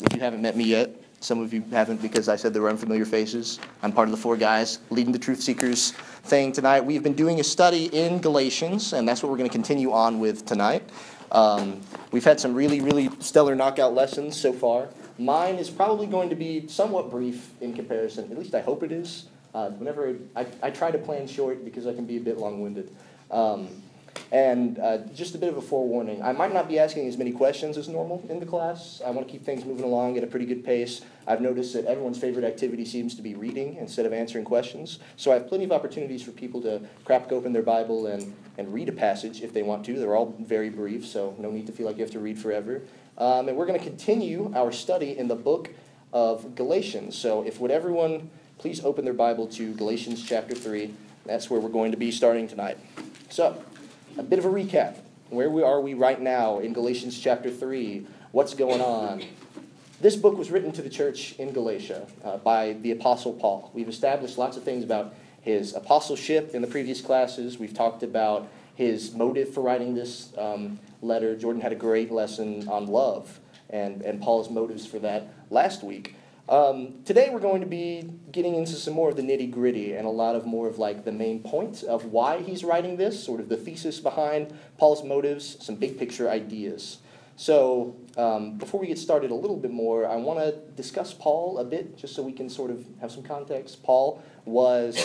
if you haven't met me yet, some of you haven't because I said there were unfamiliar faces. I'm part of the four guys leading the Truth Seekers thing tonight. We've been doing a study in Galatians, and that's what we're going to continue on with tonight. Um, we've had some really, really stellar knockout lessons so far. Mine is probably going to be somewhat brief in comparison, at least I hope it is. Uh, whenever I, I try to plan short because I can be a bit long winded. Um, and uh, just a bit of a forewarning I might not be asking as many questions as normal in the class. I want to keep things moving along at a pretty good pace. I've noticed that everyone's favorite activity seems to be reading instead of answering questions. So I have plenty of opportunities for people to crack open their Bible and, and read a passage if they want to. They're all very brief, so no need to feel like you have to read forever. Um, and we're going to continue our study in the book of Galatians. So if would everyone please open their Bible to Galatians chapter 3. That's where we're going to be starting tonight. So, a bit of a recap. Where we are we right now in Galatians chapter 3? What's going on? This book was written to the church in Galatia uh, by the Apostle Paul. We've established lots of things about his apostleship in the previous classes. We've talked about his motive for writing this um, letter. Jordan had a great lesson on love and, and Paul's motives for that last week. Um, today we're going to be getting into some more of the nitty gritty and a lot of more of like the main points of why he's writing this, sort of the thesis behind Paul's motives, some big picture ideas. So um, before we get started a little bit more, I want to discuss Paul a bit, just so we can sort of have some context. Paul was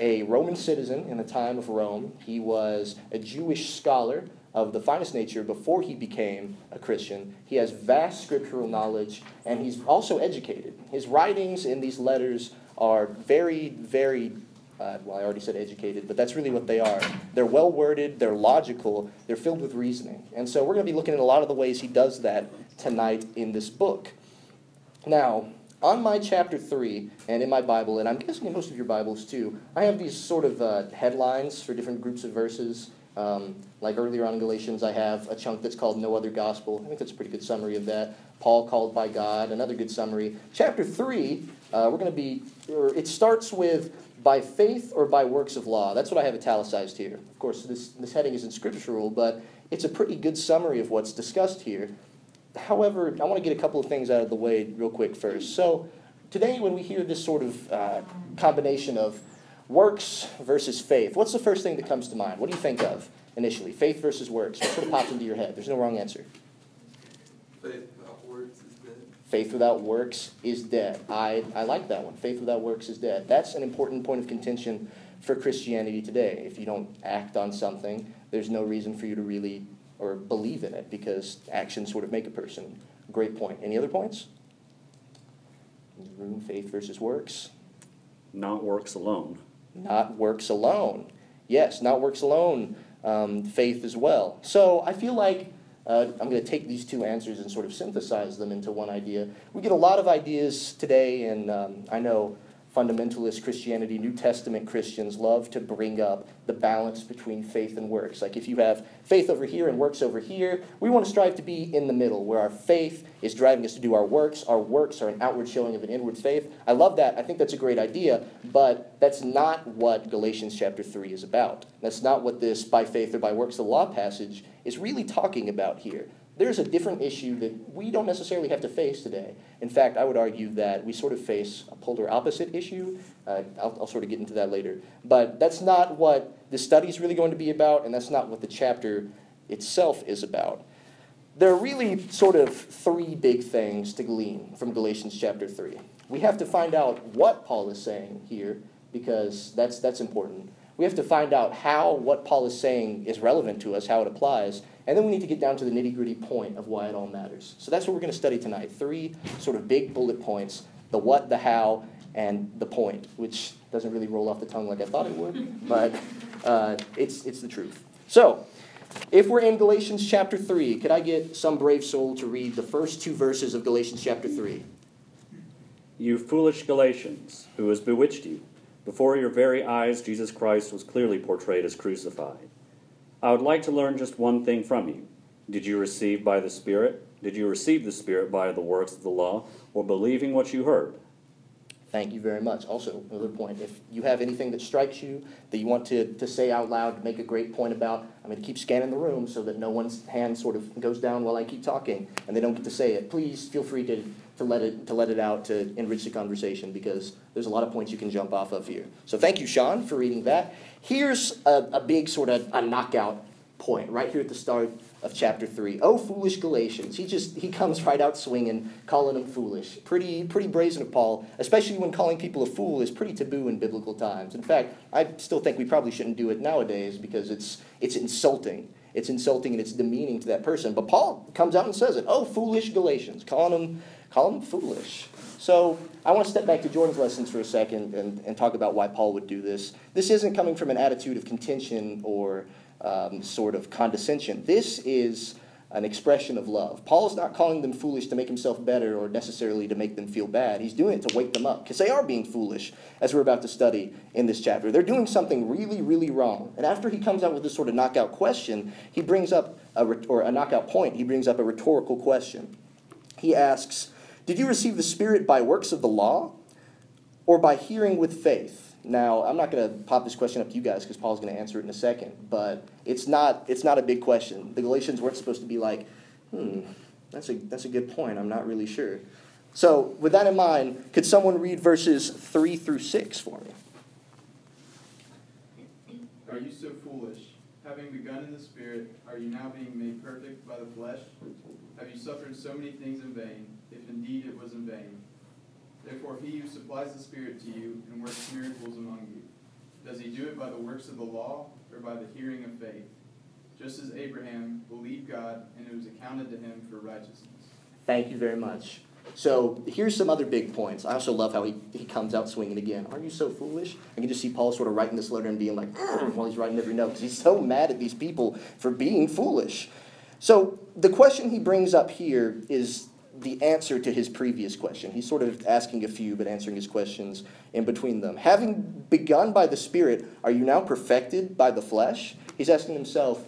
a Roman citizen in the time of Rome. He was a Jewish scholar of the finest nature before he became a Christian. He has vast scriptural knowledge, and he's also educated. His writings in these letters are very, very, uh, well, I already said educated, but that's really what they are. They're well worded, they're logical, they're filled with reasoning. And so we're going to be looking at a lot of the ways he does that tonight in this book. Now, on my chapter 3 and in my Bible, and I'm guessing in most of your Bibles too, I have these sort of uh, headlines for different groups of verses. Um, like earlier on in Galatians, I have a chunk that's called No Other Gospel. I think that's a pretty good summary of that. Paul called by God, another good summary. Chapter 3, uh, we're going to be, or it starts with by faith or by works of law. That's what I have italicized here. Of course, this, this heading isn't scriptural, but it's a pretty good summary of what's discussed here. However, I want to get a couple of things out of the way real quick first. So, today, when we hear this sort of uh, combination of Works versus faith. What's the first thing that comes to mind? What do you think of initially? Faith versus works. What sort of pops into your head? There's no wrong answer. Faith without works is dead. Faith without works is dead. I, I like that one. Faith without works is dead. That's an important point of contention for Christianity today. If you don't act on something, there's no reason for you to really or believe in it because actions sort of make a person. Great point. Any other points? Room, faith versus works. Not works alone not works alone. Yes, not works alone, um, faith as well. So I feel like uh, I'm going to take these two answers and sort of synthesize them into one idea. We get a lot of ideas today, and um, I know fundamentalist Christianity, New Testament Christians love to bring up the balance between faith and works. Like if you have faith over here and works over here, we want to strive to be in the middle, where our faith is driving us to do our works. Our works are an outward showing of an inward faith. I love that. I think that's a great idea, but that's not what Galatians chapter 3 is about. That's not what this by faith or by works of the law passage is really talking about here there's a different issue that we don't necessarily have to face today. In fact, I would argue that we sort of face a polar opposite issue. Uh, I'll, I'll, sort of get into that later. But that's not what the study is really going to be about, and that's not what the chapter itself is about. There are really sort of three big things to glean from Galatians chapter 3. We have to find out what Paul is saying here, because that's, that's important. We have to find out how what Paul is saying is relevant to us, how it applies, and then we need to get down to the nitty gritty point of why it all matters. So that's what we're going to study tonight. Three sort of big bullet points the what, the how, and the point, which doesn't really roll off the tongue like I thought it would, but uh, it's, it's the truth. So, if we're in Galatians chapter 3, could I get some brave soul to read the first two verses of Galatians chapter 3? You foolish Galatians, who has bewitched you? Before your very eyes, Jesus Christ was clearly portrayed as crucified. I would like to learn just one thing from you. Did you receive by the Spirit? Did you receive the Spirit by the works of the law, or believing what you heard? Thank you very much. Also, another point if you have anything that strikes you that you want to, to say out loud, to make a great point about, I'm going to keep scanning the room so that no one's hand sort of goes down while I keep talking and they don't get to say it. Please feel free to, to let it to let it out to enrich the conversation because there's a lot of points you can jump off of here. So thank you, Sean, for reading that. Here's a, a big sort of a knockout point right here at the start of chapter three. Oh, foolish Galatians! He just he comes right out swinging, calling them foolish. Pretty pretty brazen of Paul, especially when calling people a fool is pretty taboo in biblical times. In fact, I still think we probably shouldn't do it nowadays because it's it's insulting. It's insulting and it's demeaning to that person. But Paul comes out and says it. Oh, foolish Galatians, calling them calling them foolish. So I want to step back to Jordan's lessons for a second and, and talk about why Paul would do this. This isn't coming from an attitude of contention or um, sort of condescension. This is an expression of love. Paul is not calling them foolish to make himself better or necessarily to make them feel bad. He's doing it to wake them up because they are being foolish, as we're about to study in this chapter. They're doing something really, really wrong. And after he comes out with this sort of knockout question, he brings up, a, or a knockout point, he brings up a rhetorical question. He asks, Did you receive the Spirit by works of the law or by hearing with faith? Now, I'm not going to pop this question up to you guys because Paul's going to answer it in a second, but it's not, it's not a big question. The Galatians weren't supposed to be like, hmm, that's a, that's a good point. I'm not really sure. So, with that in mind, could someone read verses 3 through 6 for me? Are you so? Having begun in the Spirit, are you now being made perfect by the flesh? Have you suffered so many things in vain, if indeed it was in vain? Therefore, he who supplies the Spirit to you and works miracles among you, does he do it by the works of the law or by the hearing of faith? Just as Abraham believed God and it was accounted to him for righteousness. Thank you very much. So here's some other big points. I also love how he, he comes out swinging again. Are you so foolish? I can just see Paul sort of writing this letter and being like, while he's writing every note, because he's so mad at these people for being foolish. So the question he brings up here is the answer to his previous question. He's sort of asking a few, but answering his questions in between them. Having begun by the Spirit, are you now perfected by the flesh? He's asking himself,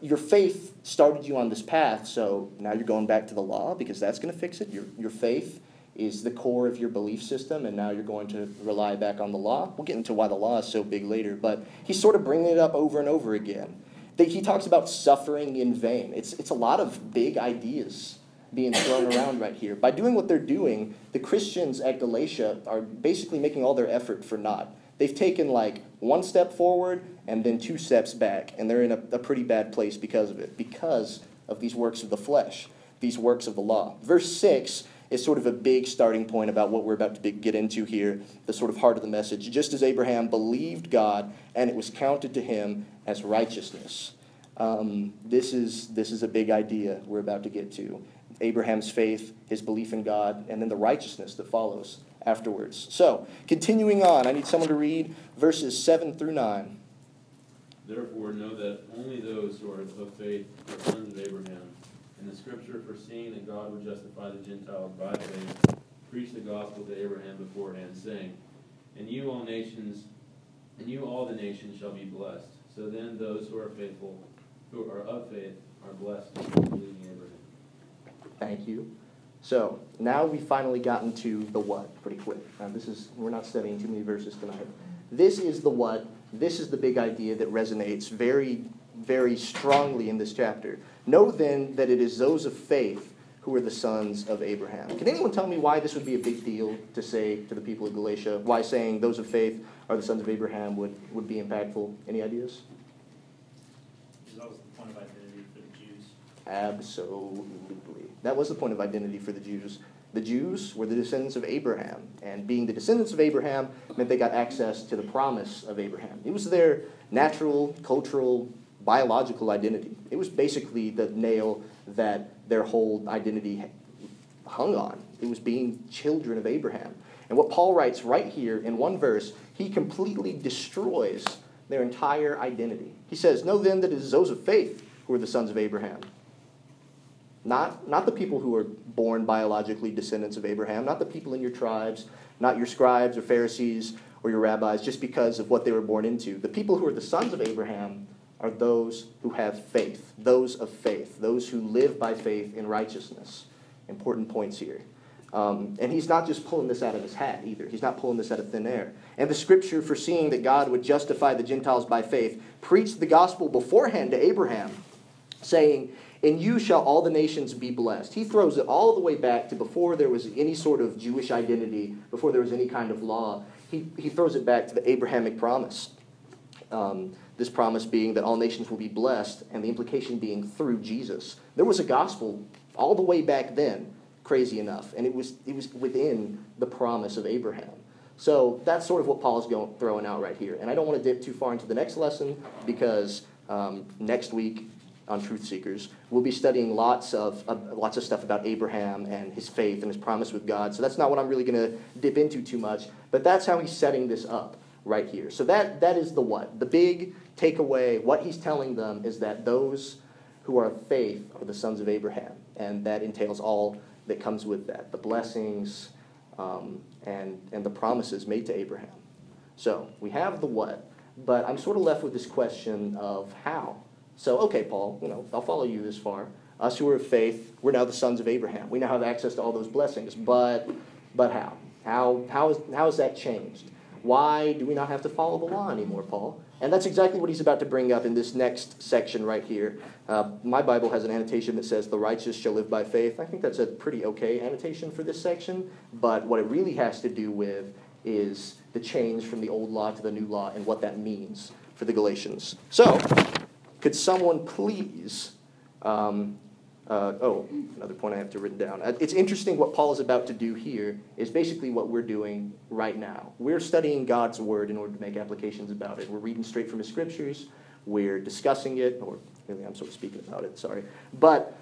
Your faith started you on this path, so now you're going back to the law because that's going to fix it. Your, your faith is the core of your belief system, and now you're going to rely back on the law. We'll get into why the law is so big later, but he's sort of bringing it up over and over again. He talks about suffering in vain. It's, it's a lot of big ideas being thrown around right here. By doing what they're doing, the Christians at Galatia are basically making all their effort for naught. They've taken like one step forward and then two steps back, and they're in a, a pretty bad place because of it, because of these works of the flesh, these works of the law. Verse 6 is sort of a big starting point about what we're about to get into here, the sort of heart of the message. Just as Abraham believed God, and it was counted to him as righteousness. Um, this is this is a big idea we're about to get to. Abraham's faith, his belief in God, and then the righteousness that follows afterwards. So, continuing on, I need someone to read verses 7 through 9. Therefore, know that only those who are of faith are sons of Abraham. And the scripture, foreseeing that God would justify the Gentiles by faith, preached the gospel to Abraham beforehand, saying, And you all nations, and you all the nations shall be blessed. So then those who are faithful, who are of faith, are blessed believing Abraham. Thank you. So now we've finally gotten to the what pretty quick. Now this is we're not studying too many verses tonight. This is the what. This is the big idea that resonates very, very strongly in this chapter. Know then that it is those of faith who are the sons of Abraham. Can anyone tell me why this would be a big deal to say to the people of Galatia? Why saying those of faith are the sons of Abraham would, would be impactful? Any ideas? That was the point of identity for the Jews. Absolutely. That was the point of identity for the Jews. The Jews were the descendants of Abraham, and being the descendants of Abraham meant they got access to the promise of Abraham. It was their natural, cultural, biological identity. It was basically the nail that their whole identity hung on. It was being children of Abraham. And what Paul writes right here in one verse, he completely destroys their entire identity. He says, Know then that it is those of faith who are the sons of Abraham. Not, not the people who are born biologically descendants of Abraham, not the people in your tribes, not your scribes or Pharisees or your rabbis, just because of what they were born into. The people who are the sons of Abraham are those who have faith, those of faith, those who live by faith in righteousness. Important points here. Um, and he's not just pulling this out of his hat either. He's not pulling this out of thin air. And the scripture, foreseeing that God would justify the Gentiles by faith, preached the gospel beforehand to Abraham, saying, In you shall all the nations be blessed. He throws it all the way back to before there was any sort of Jewish identity, before there was any kind of law. He, he throws it back to the Abrahamic promise. Um, this promise being that all nations will be blessed, and the implication being through Jesus. There was a gospel all the way back then, crazy enough, and it was, it was within the promise of Abraham. So that's sort of what Paul's going, throwing out right here. And I don't want to dip too far into the next lesson because um, next week on Truth Seekers, we'll be studying lots of, uh, lots of stuff about Abraham and his faith and his promise with God. So that's not what I'm really going to dip into too much, but that's how he's setting this up right here. So that, that is the what. The big takeaway, what he's telling them is that those who are of faith are the sons of Abraham. And that entails all that comes with that the blessings um, and, and the promises made to Abraham. So we have the what, but I'm sort of left with this question of how. So, okay, Paul, you know, I'll follow you this far. Us who are of faith, we're now the sons of Abraham. We now have access to all those blessings. But, but how? How, how, is, how has that changed? Why do we not have to follow the law anymore, Paul? And that's exactly what he's about to bring up in this next section right here. Uh, my Bible has an annotation that says, The righteous shall live by faith. I think that's a pretty okay annotation for this section, but what it really has to do with is the change from the old law to the new law and what that means for the Galatians. So, could someone please um, uh, oh, another point I have to written down. Uh, it's interesting what Paul is about to do here is basically what we're doing right now. We're studying God's word in order to make applications about it. We're reading straight from his scriptures. We're discussing it, or really, I'm sort of speaking about it. Sorry, but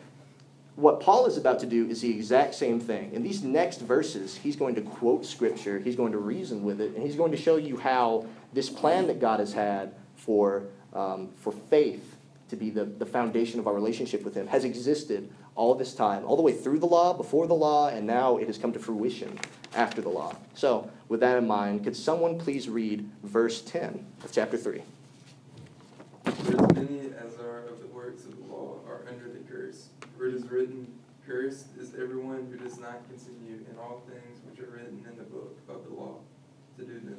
what Paul is about to do is the exact same thing. In these next verses, he's going to quote scripture, he's going to reason with it, and he's going to show you how this plan that God has had for, um, for faith to be the, the foundation of our relationship with Him, has existed all this time, all the way through the law, before the law, and now it has come to fruition after the law. So, with that in mind, could someone please read verse 10 of chapter 3? For as many as are of the works of the law are under the curse. For it is written, Cursed is everyone who does not continue in all things which are written in the book of the law to do them.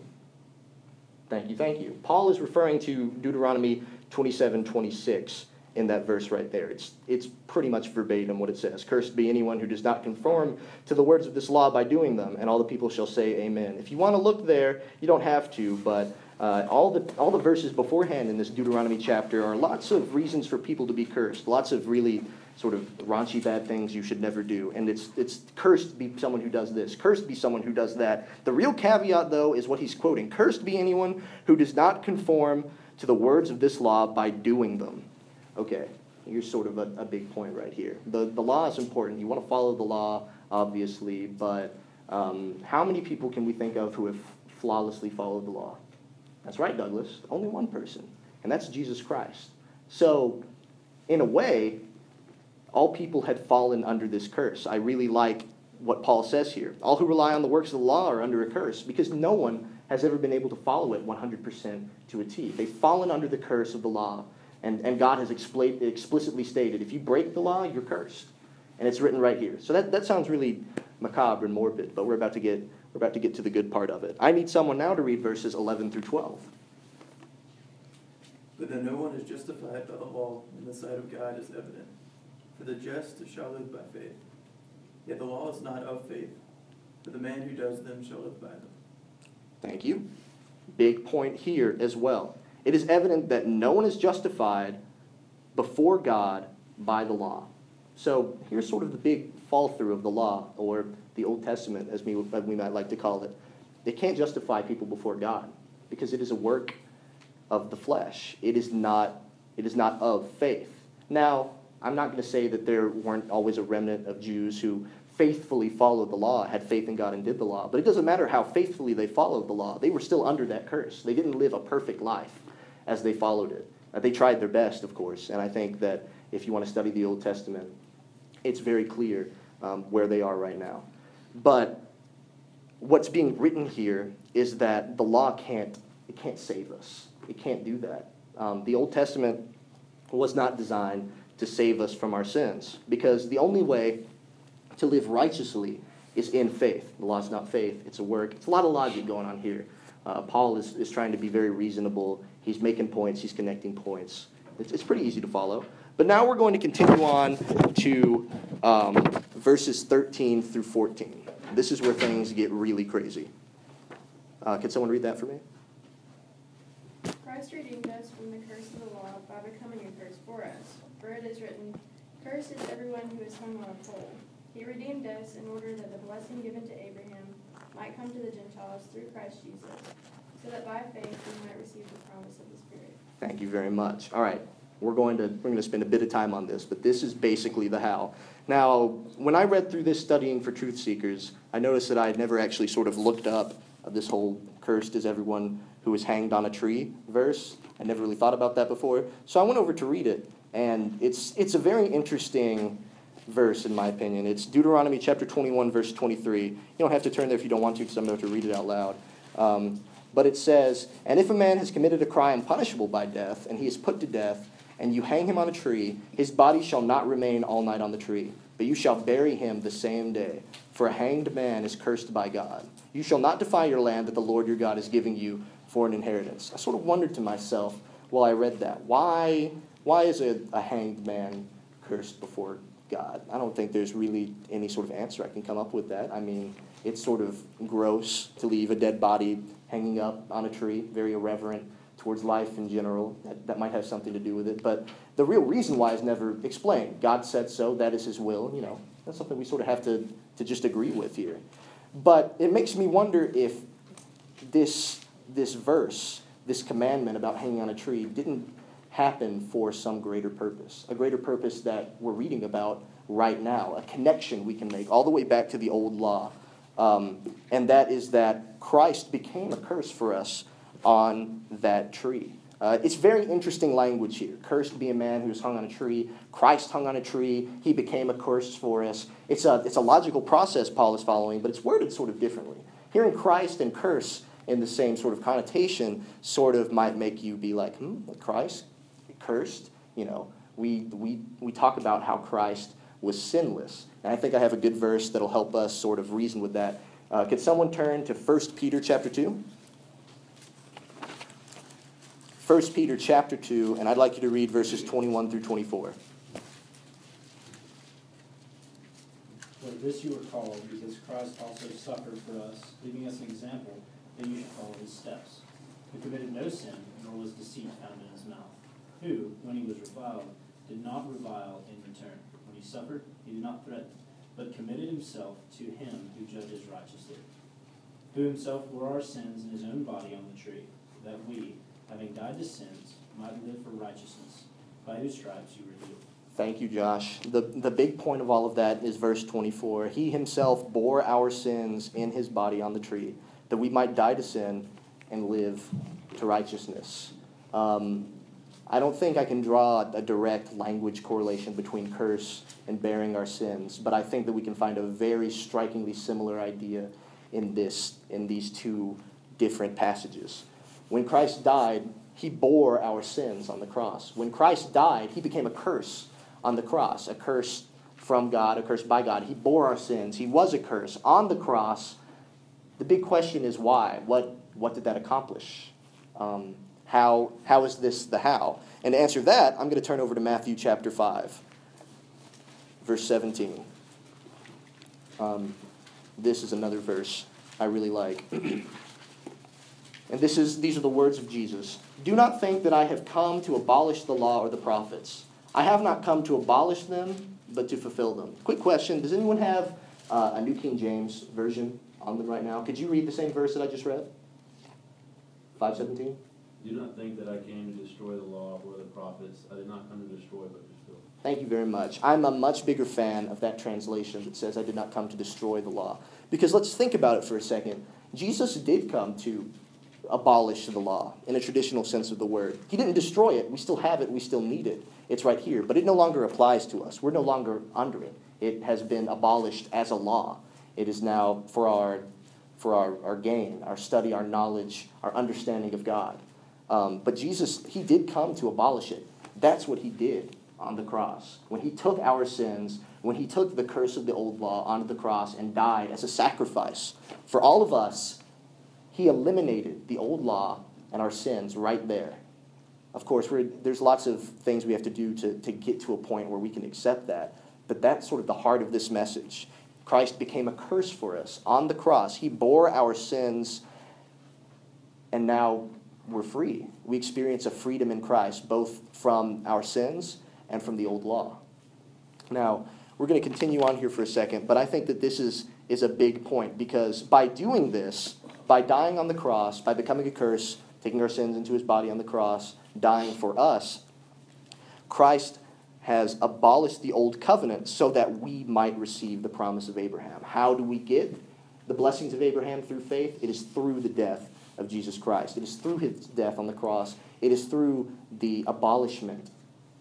Thank you, thank you. Paul is referring to Deuteronomy 27 26 in that verse right there. It's, it's pretty much verbatim what it says. Cursed be anyone who does not conform to the words of this law by doing them, and all the people shall say amen. If you want to look there, you don't have to, but uh, all, the, all the verses beforehand in this Deuteronomy chapter are lots of reasons for people to be cursed, lots of really sort of raunchy bad things you should never do. And it's, it's cursed be someone who does this, cursed be someone who does that. The real caveat, though, is what he's quoting Cursed be anyone who does not conform to the words of this law by doing them. Okay, here's sort of a, a big point right here. The, the law is important. You want to follow the law, obviously, but um, how many people can we think of who have flawlessly followed the law? That's right, Douglas. Only one person, and that's Jesus Christ. So, in a way, all people had fallen under this curse. I really like what Paul says here. All who rely on the works of the law are under a curse because no one has ever been able to follow it 100% to a T. They've fallen under the curse of the law. And, and God has expl- explicitly stated if you break the law, you're cursed. And it's written right here. So that, that sounds really macabre and morbid, but we're about, to get, we're about to get to the good part of it. I need someone now to read verses 11 through 12. But then no one is justified by the law in the sight of God is evident. For the just shall live by faith. Yet the law is not of faith, but the man who does them shall live by them. Thank you. Big point here as well. It is evident that no one is justified before God by the law. So here's sort of the big fall through of the law, or the Old Testament, as we, might like to call it. It can't justify people before God because it is a work of the flesh. It is not, it is not of faith. Now, I'm not going to say that there weren't always a remnant of Jews who faithfully followed the law, had faith in God and did the law. But it doesn't matter how faithfully they followed the law, they were still under that curse. They didn't live a perfect life as they followed it. Uh, they tried their best, of course, and I think that if you want to study the Old Testament, it's very clear um, where they are right now. But what's being written here is that the law can't it can't save us. It can't do that. Um, the Old Testament was not designed to save us from our sins because the only way to live righteously is in faith. The law is not faith, it's a work. It's a lot of logic going on here. Uh, Paul is, is trying to be very reasonable. He's making points, he's connecting points. It's, it's pretty easy to follow. But now we're going to continue on to um, verses 13 through 14. This is where things get really crazy. Uh, could someone read that for me? Christ redeemed us from the curse of the law by becoming a curse for us. For it is written, Cursed is everyone who is hung on a pole. He redeemed us in order that the blessing given to Abraham might come to the Gentiles through Christ Jesus, so that by faith we might receive the promise of the Spirit. Thank you very much. All right, we're going to we're going to spend a bit of time on this, but this is basically the how. Now, when I read through this studying for truth seekers, I noticed that I had never actually sort of looked up this whole cursed is everyone who is hanged on a tree verse. I never really thought about that before. So I went over to read it, and it's it's a very interesting verse in my opinion. It's Deuteronomy chapter 21 verse 23. You don't have to turn there if you don't want to because I'm going to read it out loud. Um, but it says, And if a man has committed a crime punishable by death, and he is put to death, and you hang him on a tree, his body shall not remain all night on the tree, but you shall bury him the same day. For a hanged man is cursed by God. You shall not defy your land that the Lord your God is giving you for an inheritance. I sort of wondered to myself while I read that, why, why is a, a hanged man cursed before God? I don't think there's really any sort of answer I can come up with that. I mean, it's sort of gross to leave a dead body hanging up on a tree, very irreverent towards life in general. That, that might have something to do with it. But the real reason why is never explained. God said so, that is his will. You know, that's something we sort of have to, to just agree with here. But it makes me wonder if this, this verse, this commandment about hanging on a tree, didn't happen for some greater purpose, a greater purpose that we're reading about right now, a connection we can make all the way back to the old law. Um, and that is that Christ became a curse for us on that tree. Uh, it's very interesting language here. Cursed be a man who is hung on a tree. Christ hung on a tree. He became a curse for us. It's a, it's a logical process Paul is following, but it's worded sort of differently. Hearing Christ and curse in the same sort of connotation sort of might make you be like, hmm, Christ cursed? You know, we, we, we talk about how Christ was sinless. And I think I have a good verse that'll help us sort of reason with that. Uh, could someone turn to 1 Peter chapter 2? 1 Peter chapter 2, and I'd like you to read verses 21 through 24. For this you were called, because Christ also suffered for us, leaving us an example that you should follow his steps, who committed no sin, nor was deceit found in his mouth, who, when he was reviled, did not revile in return. When he suffered, he did not threaten, but committed himself to him who judges righteously, who himself bore our sins in his own body on the tree, that we, having died to sins, might live for righteousness, by whose stripes you were healed. Thank you, Josh. The, the big point of all of that is verse 24. He himself bore our sins in his body on the tree, that we might die to sin and live to righteousness. Um, I don't think I can draw a direct language correlation between curse and bearing our sins, but I think that we can find a very strikingly similar idea in this in these two different passages. When Christ died, he bore our sins on the cross. When Christ died, he became a curse on the cross, a curse from God, a curse by God. He bore our sins. He was a curse on the cross. The big question is why? What, what did that accomplish? Um, how, how is this the how? And to answer that, I'm going to turn over to Matthew chapter 5, verse 17. Um, this is another verse I really like. And this is, these are the words of Jesus. Do not think that I have come to abolish the law or the prophets. I have not come to abolish them, but to fulfill them. Quick question Does anyone have uh, a New King James version on them right now? Could you read the same verse that I just read? 517? Do not think that I came to destroy the law or the prophets. I did not come to destroy, but to fulfill. Thank you very much. I'm a much bigger fan of that translation that says, I did not come to destroy the law. Because let's think about it for a second. Jesus did come to abolish the law in a traditional sense of the word. He didn't destroy it. We still have it. We still need it. It's right here. But it no longer applies to us. We're no longer under it. It has been abolished as a law. It is now for our, for our, our gain, our study, our knowledge, our understanding of God. Um, but Jesus, he did come to abolish it. That's what he did on the cross. When he took our sins, when he took the curse of the old law onto the cross and died as a sacrifice for all of us he eliminated the old law and our sins right there. Of course, there's lots of things we have to do to, to get to a point where we can accept that. But that's sort of the heart of this message. Christ became a curse for us on the cross. He bore our sins, and now we're free. We experience a freedom in Christ, both from our sins and from the old law. Now, we're going to continue on here for a second, but I think that this is, is a big point because by doing this, by dying on the cross, by becoming a curse, taking our sins into his body on the cross, dying for us, Christ has abolished the old covenant so that we might receive the promise of Abraham. How do we get the blessings of Abraham through faith? It is through the death of Jesus Christ. It is through his death on the cross. It is through the abolishment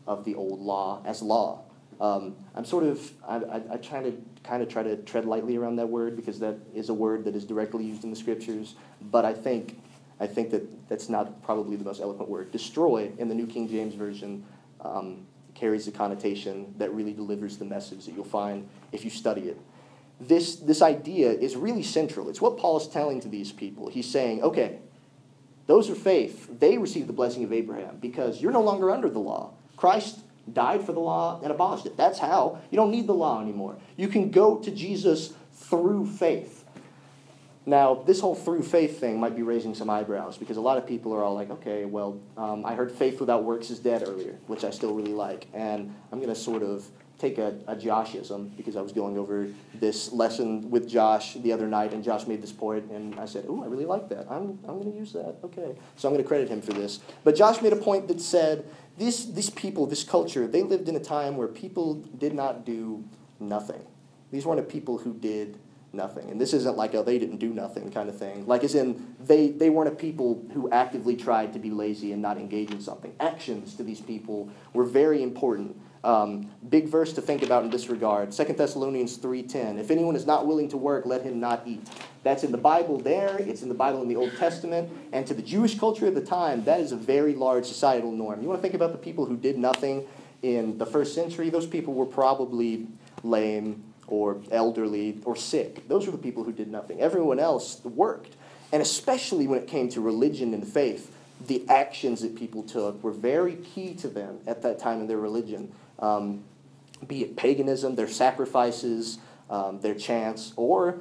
of the old law as law. Um, I'm sort of, I, I, I try to kind of try to tread lightly around that word because that is a word that is directly used in the scriptures. But I think, I think that that's not probably the most eloquent word. Destroy in the New King James Version um, carries a connotation that really delivers the message that you'll find if you study it. This, this idea is really central. It's what Paul is telling to these people. He's saying, okay, those are faith. They receive the blessing of Abraham because you're no longer under the law. Christ died for the law and abolished it. That's how. You don't need the law anymore. You can go to Jesus through faith. Now, this whole through faith thing might be raising some eyebrows because a lot of people are all like, okay, well, um, I heard faith without works is dead earlier, which I still really like. And I'm going to sort of take a, a Joshism because I was going over this lesson with Josh the other night, and Josh made this point, and I said, "Oh, I really like that. I'm, I'm going to use that. Okay, so I'm going to credit him for this." But Josh made a point that said these these people, this culture, they lived in a time where people did not do nothing. These weren't a people who did nothing. And this isn't like a they didn't do nothing kind of thing. Like as in they, they weren't a people who actively tried to be lazy and not engage in something. Actions to these people were very important. Um, big verse to think about in this regard. 2 Thessalonians 3.10. If anyone is not willing to work, let him not eat. That's in the Bible there. It's in the Bible in the Old Testament. And to the Jewish culture at the time, that is a very large societal norm. You want to think about the people who did nothing in the first century? Those people were probably lame, or elderly or sick. Those were the people who did nothing. Everyone else worked. And especially when it came to religion and faith, the actions that people took were very key to them at that time in their religion. Um, be it paganism, their sacrifices, um, their chants, or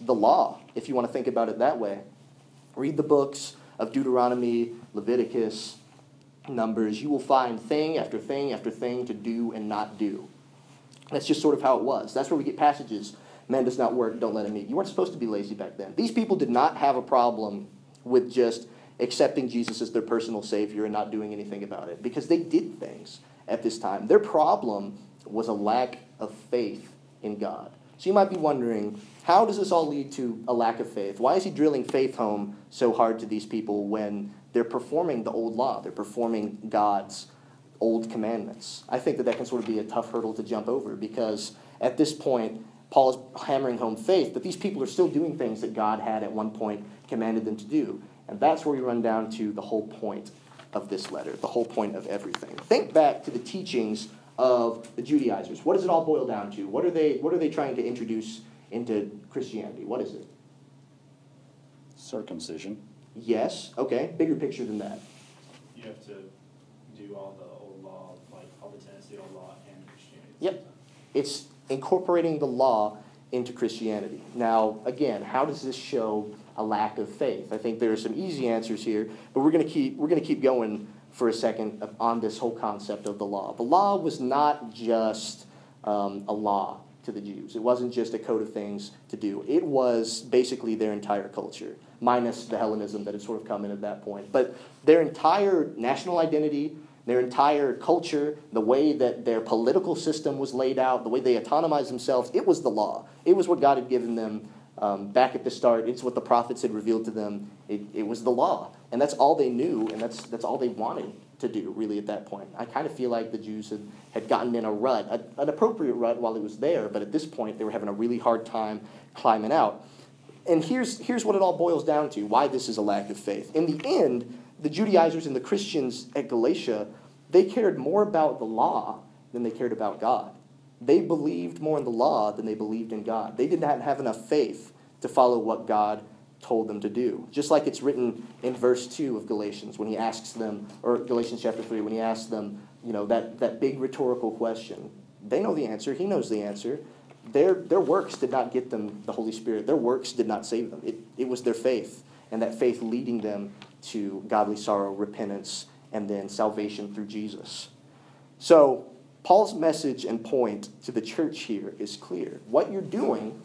the law, if you want to think about it that way. Read the books of Deuteronomy, Leviticus, Numbers. You will find thing after thing after thing to do and not do. That's just sort of how it was. That's where we get passages. Man does not work, don't let him eat. You weren't supposed to be lazy back then. These people did not have a problem with just accepting Jesus as their personal Savior and not doing anything about it because they did things at this time. Their problem was a lack of faith in God. So you might be wondering, how does this all lead to a lack of faith? Why is he drilling faith home so hard to these people when they're performing the old law? They're performing God's old commandments. I think that that can sort of be a tough hurdle to jump over because at this point, Paul is hammering home faith, but these people are still doing things that God had at one point commanded them to do. And that's where we run down to the whole point of this letter, the whole point of everything. Think back to the teachings of the Judaizers. What does it all boil down to? What are they, what are they trying to introduce into Christianity? What is it? Circumcision. Yes, okay, bigger picture than that. You have to do all the old law, like all the tenets of the old law and Christianity. Yep. It's incorporating the law into Christianity. Now, again, how does this show a lack of faith? I think there are some easy answers here, but we're going to keep we're going to keep going for a second on this whole concept of the law. The law was not just um, a law to the Jews. It wasn't just a code of things to do. It was basically their entire culture, minus the Hellenism that had sort of come in at that point. But their entire national identity, their entire culture, the way that their political system was laid out, the way they autonomized themselves, it was the law. It was what God had given them um, back at the start. It's what the prophets had revealed to them. It, it was the law. And that's all they knew, and that's, that's all they wanted to do, really, at that point. I kind of feel like the Jews had, had gotten in a rut, a, an appropriate rut while it was there, but at this point they were having a really hard time climbing out. And here's, here's what it all boils down to why this is a lack of faith. In the end, the Judaizers and the Christians at Galatia, they cared more about the law than they cared about God. They believed more in the law than they believed in God. They did not have enough faith to follow what God told them to do. Just like it's written in verse 2 of Galatians when he asks them, or Galatians chapter 3, when he asks them, you know, that, that big rhetorical question. They know the answer, he knows the answer. Their, their works did not get them the Holy Spirit, their works did not save them. It, it was their faith, and that faith leading them to godly sorrow, repentance, and then salvation through Jesus. So, Paul's message and point to the church here is clear. What you're doing,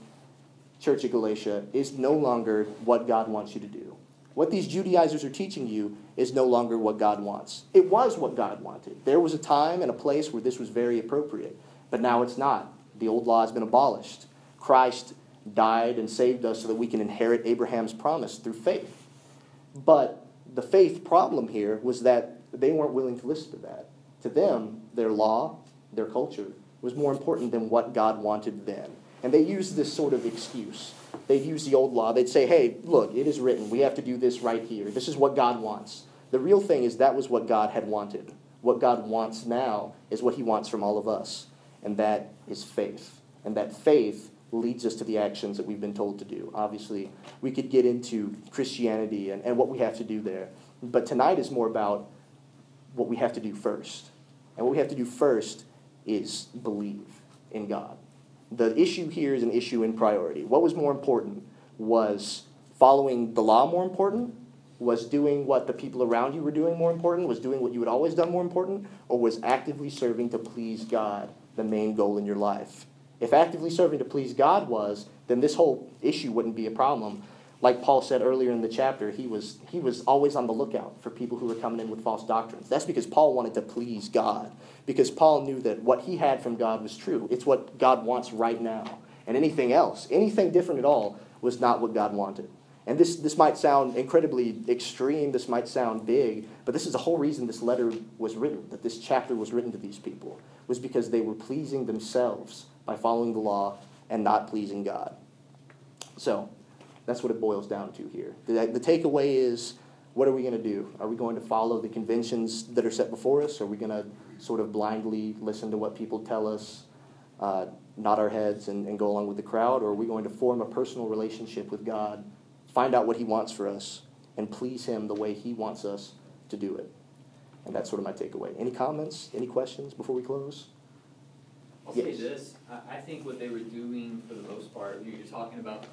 Church of Galatia, is no longer what God wants you to do. What these Judaizers are teaching you is no longer what God wants. It was what God wanted. There was a time and a place where this was very appropriate, but now it's not. The old law has been abolished. Christ died and saved us so that we can inherit Abraham's promise through faith. But the faith problem here was that they weren't willing to listen to that. To them, their law, their culture, was more important than what God wanted then. And they used this sort of excuse. They'd use the old law. They'd say, hey, look, it is written. We have to do this right here. This is what God wants. The real thing is that was what God had wanted. What God wants now is what he wants from all of us, and that is faith. And that faith leads us to the actions that we've been told to do. Obviously, we could get into Christianity and, and what we have to do there. But tonight is more about what we have to do first. And what we have to do first is believe in God. The issue here is an issue in priority. What was more important? Was following the law more important? Was doing what the people around you were doing more important? Was doing what you had always done more important? Or was actively serving to please God the main goal in your life? If actively serving to please God was, then this whole issue wouldn't be a problem. Like Paul said earlier in the chapter, he was, he was always on the lookout for people who were coming in with false doctrines. That's because Paul wanted to please God, because Paul knew that what he had from God was true. It's what God wants right now. And anything else, anything different at all, was not what God wanted. And this, this might sound incredibly extreme, this might sound big, but this is the whole reason this letter was written, that this chapter was written to these people, was because they were pleasing themselves by following the law and not pleasing God. So, that's what it boils down to here. The, the takeaway is what are we going to do? Are we going to follow the conventions that are set before us? Are we going to sort of blindly listen to what people tell us, uh, nod our heads, and, and go along with the crowd? Or are we going to form a personal relationship with God, find out what He wants for us, and please Him the way He wants us to do it? And that's sort of my takeaway. Any comments? Any questions before we close? I'll say Yes. this, I, I think what they were doing for the most part, you- you're talking about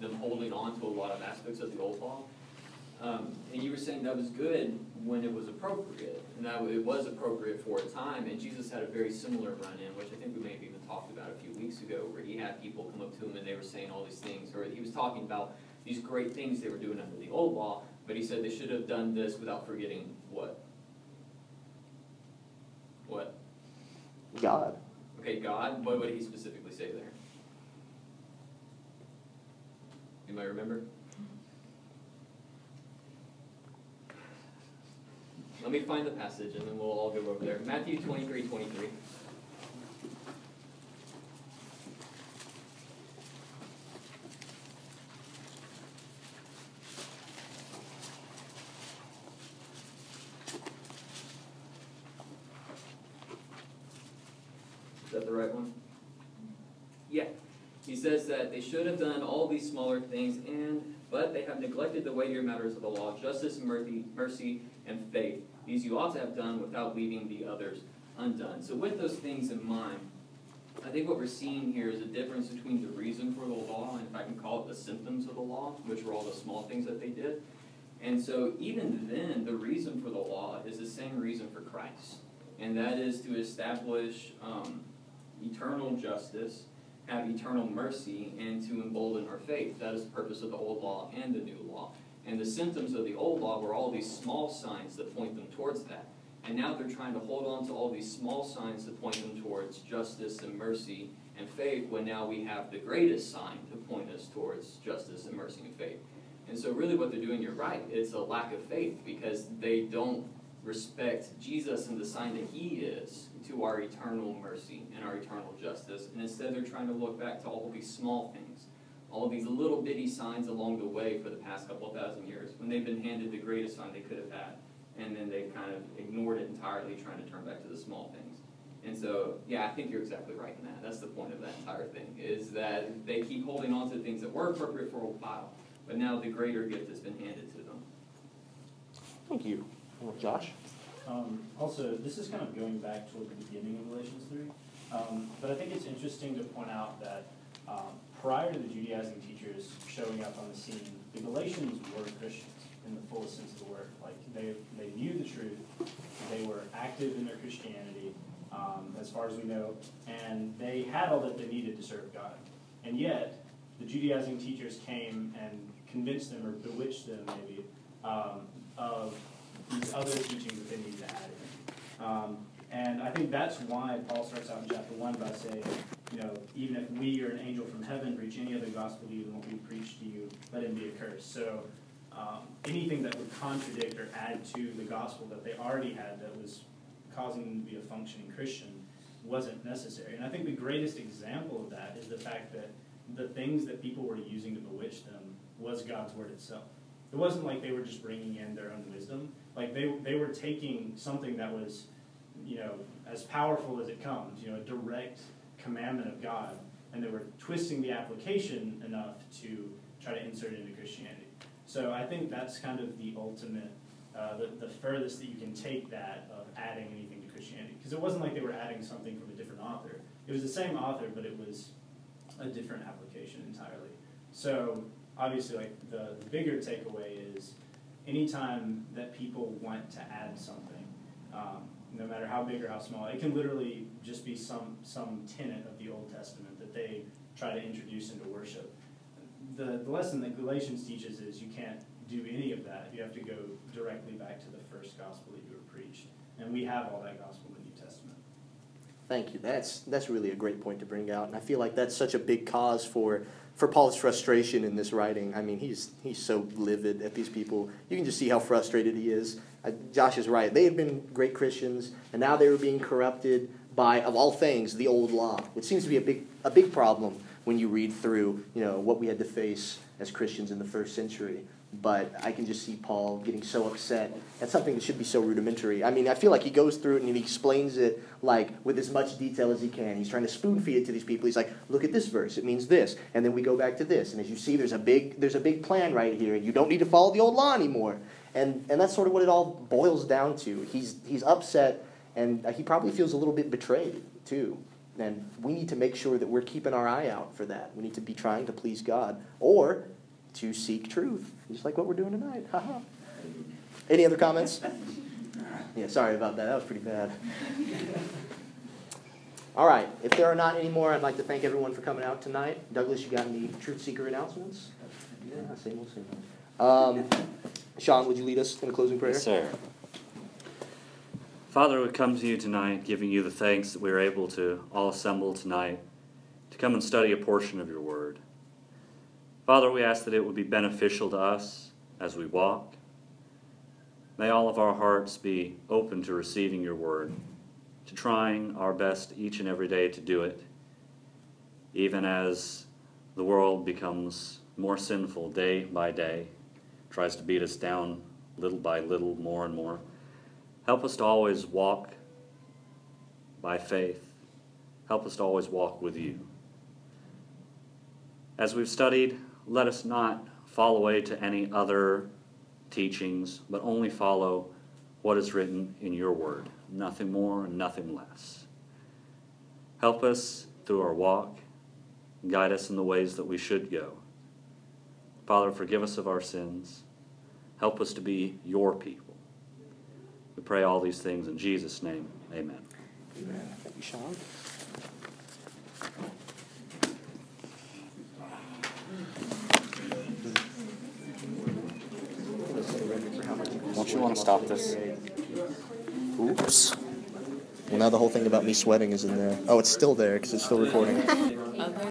them holding on to a lot of aspects of the old law. Um, and you were saying that was good when it was appropriate, and that it was appropriate for a time, and Jesus had a very similar run-in, which I think we may have even talked about a few weeks ago, where he had people come up to him and they were saying all these things, or he was talking about these great things they were doing under the old law, but he said they should have done this without forgetting what? What? God. Okay, God, what would he specifically say there? You might remember? Let me find the passage and then we'll all go over there. Matthew 23 23. Says that they should have done all these smaller things, and but they have neglected the weightier matters of the law, justice, mercy, mercy, and faith. These you ought to have done without leaving the others undone. So, with those things in mind, I think what we're seeing here is a difference between the reason for the law, and if I can call it the symptoms of the law, which were all the small things that they did. And so, even then, the reason for the law is the same reason for Christ, and that is to establish um, eternal justice have eternal mercy and to embolden our faith. That is the purpose of the old law and the new law. And the symptoms of the old law were all these small signs that point them towards that. And now they're trying to hold on to all these small signs that point them towards justice and mercy and faith, when now we have the greatest sign to point us towards justice and mercy and faith. And so, really, what they're doing, you're right, it's a lack of faith because they don't respect Jesus and the sign that He is to our eternal mercy and our eternal justice. And instead, they're trying to look back to all of these small things, all of these little bitty signs along the way for the past couple thousand years, when they've been handed the greatest sign they could have had. And then they've kind of ignored it entirely, trying to turn back to the small things. And so, yeah, I think you're exactly right in that. That's the point of that entire thing, is that they keep holding on to things that were appropriate for a while, but now the greater gift has been handed to them. Thank you. Josh? Um, also, this is kind of going back toward the beginning of Galatians 3, um, but I think it's interesting to point out that um, prior to the Judaizing teachers showing up on the scene, the Galatians were Christians in the fullest sense of the word. Like, they, they knew the truth, they were active in their Christianity, um, as far as we know, and they had all that they needed to serve God. And yet, the Judaizing teachers came and convinced them, or bewitched them maybe, um, of these other teachings that they need to add in. Um, and I think that's why Paul starts out in chapter 1 by saying, you know, even if we or an angel from heaven preach any other gospel to you than what we preach to you, let him be accursed. So um, anything that would contradict or add to the gospel that they already had that was causing them to be a functioning Christian wasn't necessary. And I think the greatest example of that is the fact that the things that people were using to bewitch them was God's word itself. It wasn't like they were just bringing in their own wisdom. Like they, they were taking something that was, you know, as powerful as it comes, you know, a direct commandment of God, and they were twisting the application enough to try to insert it into Christianity. So I think that's kind of the ultimate, uh, the, the furthest that you can take that of adding anything to Christianity. Because it wasn't like they were adding something from a different author. It was the same author, but it was a different application entirely. So obviously, like the, the bigger takeaway is anytime that people want to add something, um, no matter how big or how small, it can literally just be some some tenet of the Old Testament that they try to introduce into worship. The, the lesson that Galatians teaches is you can't do any of that. You have to go directly back to the first gospel that you were preached, and we have all that gospel in the New Testament. Thank you. That's that's really a great point to bring out, and I feel like that's such a big cause for for Paul's frustration in this writing. I mean, he's he's so livid at these people. You can just see how frustrated he is. Uh, Josh is right. They had been great Christians, and now they were being corrupted by, of all things, the old law, which seems to be a big a big problem when you read through, you know, what we had to face as Christians in the first century but I can just see Paul getting so upset at something that should be so rudimentary. I mean, I feel like he goes through it and he explains it like with as much detail as he can. He's trying to spoon feed it to these people. He's like, "Look at this verse; it means this," and then we go back to this. And as you see, there's a big there's a big plan right here, and you don't need to follow the old law anymore. And and that's sort of what it all boils down to. He's he's upset, and uh, he probably feels a little bit betrayed too. And we need to make sure that we're keeping our eye out for that. We need to be trying to please God, or to seek truth, just like what we're doing tonight. Any other comments? Yeah, sorry about that. That was pretty bad. All right. If there are not any more, I'd like to thank everyone for coming out tonight. Douglas, you got any truth seeker announcements? Yeah, same old, same old. Um, Sean, would you lead us in a closing prayer? Yes, sir. Father, we come to you tonight giving you the thanks that we are able to all assemble tonight to come and study a portion of your word. Father, we ask that it would be beneficial to us as we walk. May all of our hearts be open to receiving your word, to trying our best each and every day to do it, even as the world becomes more sinful day by day, tries to beat us down little by little, more and more. Help us to always walk by faith. Help us to always walk with you. As we've studied let us not fall away to any other teachings, but only follow what is written in your word, nothing more and nothing less. Help us through our walk, guide us in the ways that we should go. Father, forgive us of our sins. Help us to be your people. We pray all these things in Jesus' name. Amen. Amen. Thank you, Sean. Don't you want to stop this? Oops. Well, now the whole thing about me sweating is in there. Oh, it's still there because it's still recording.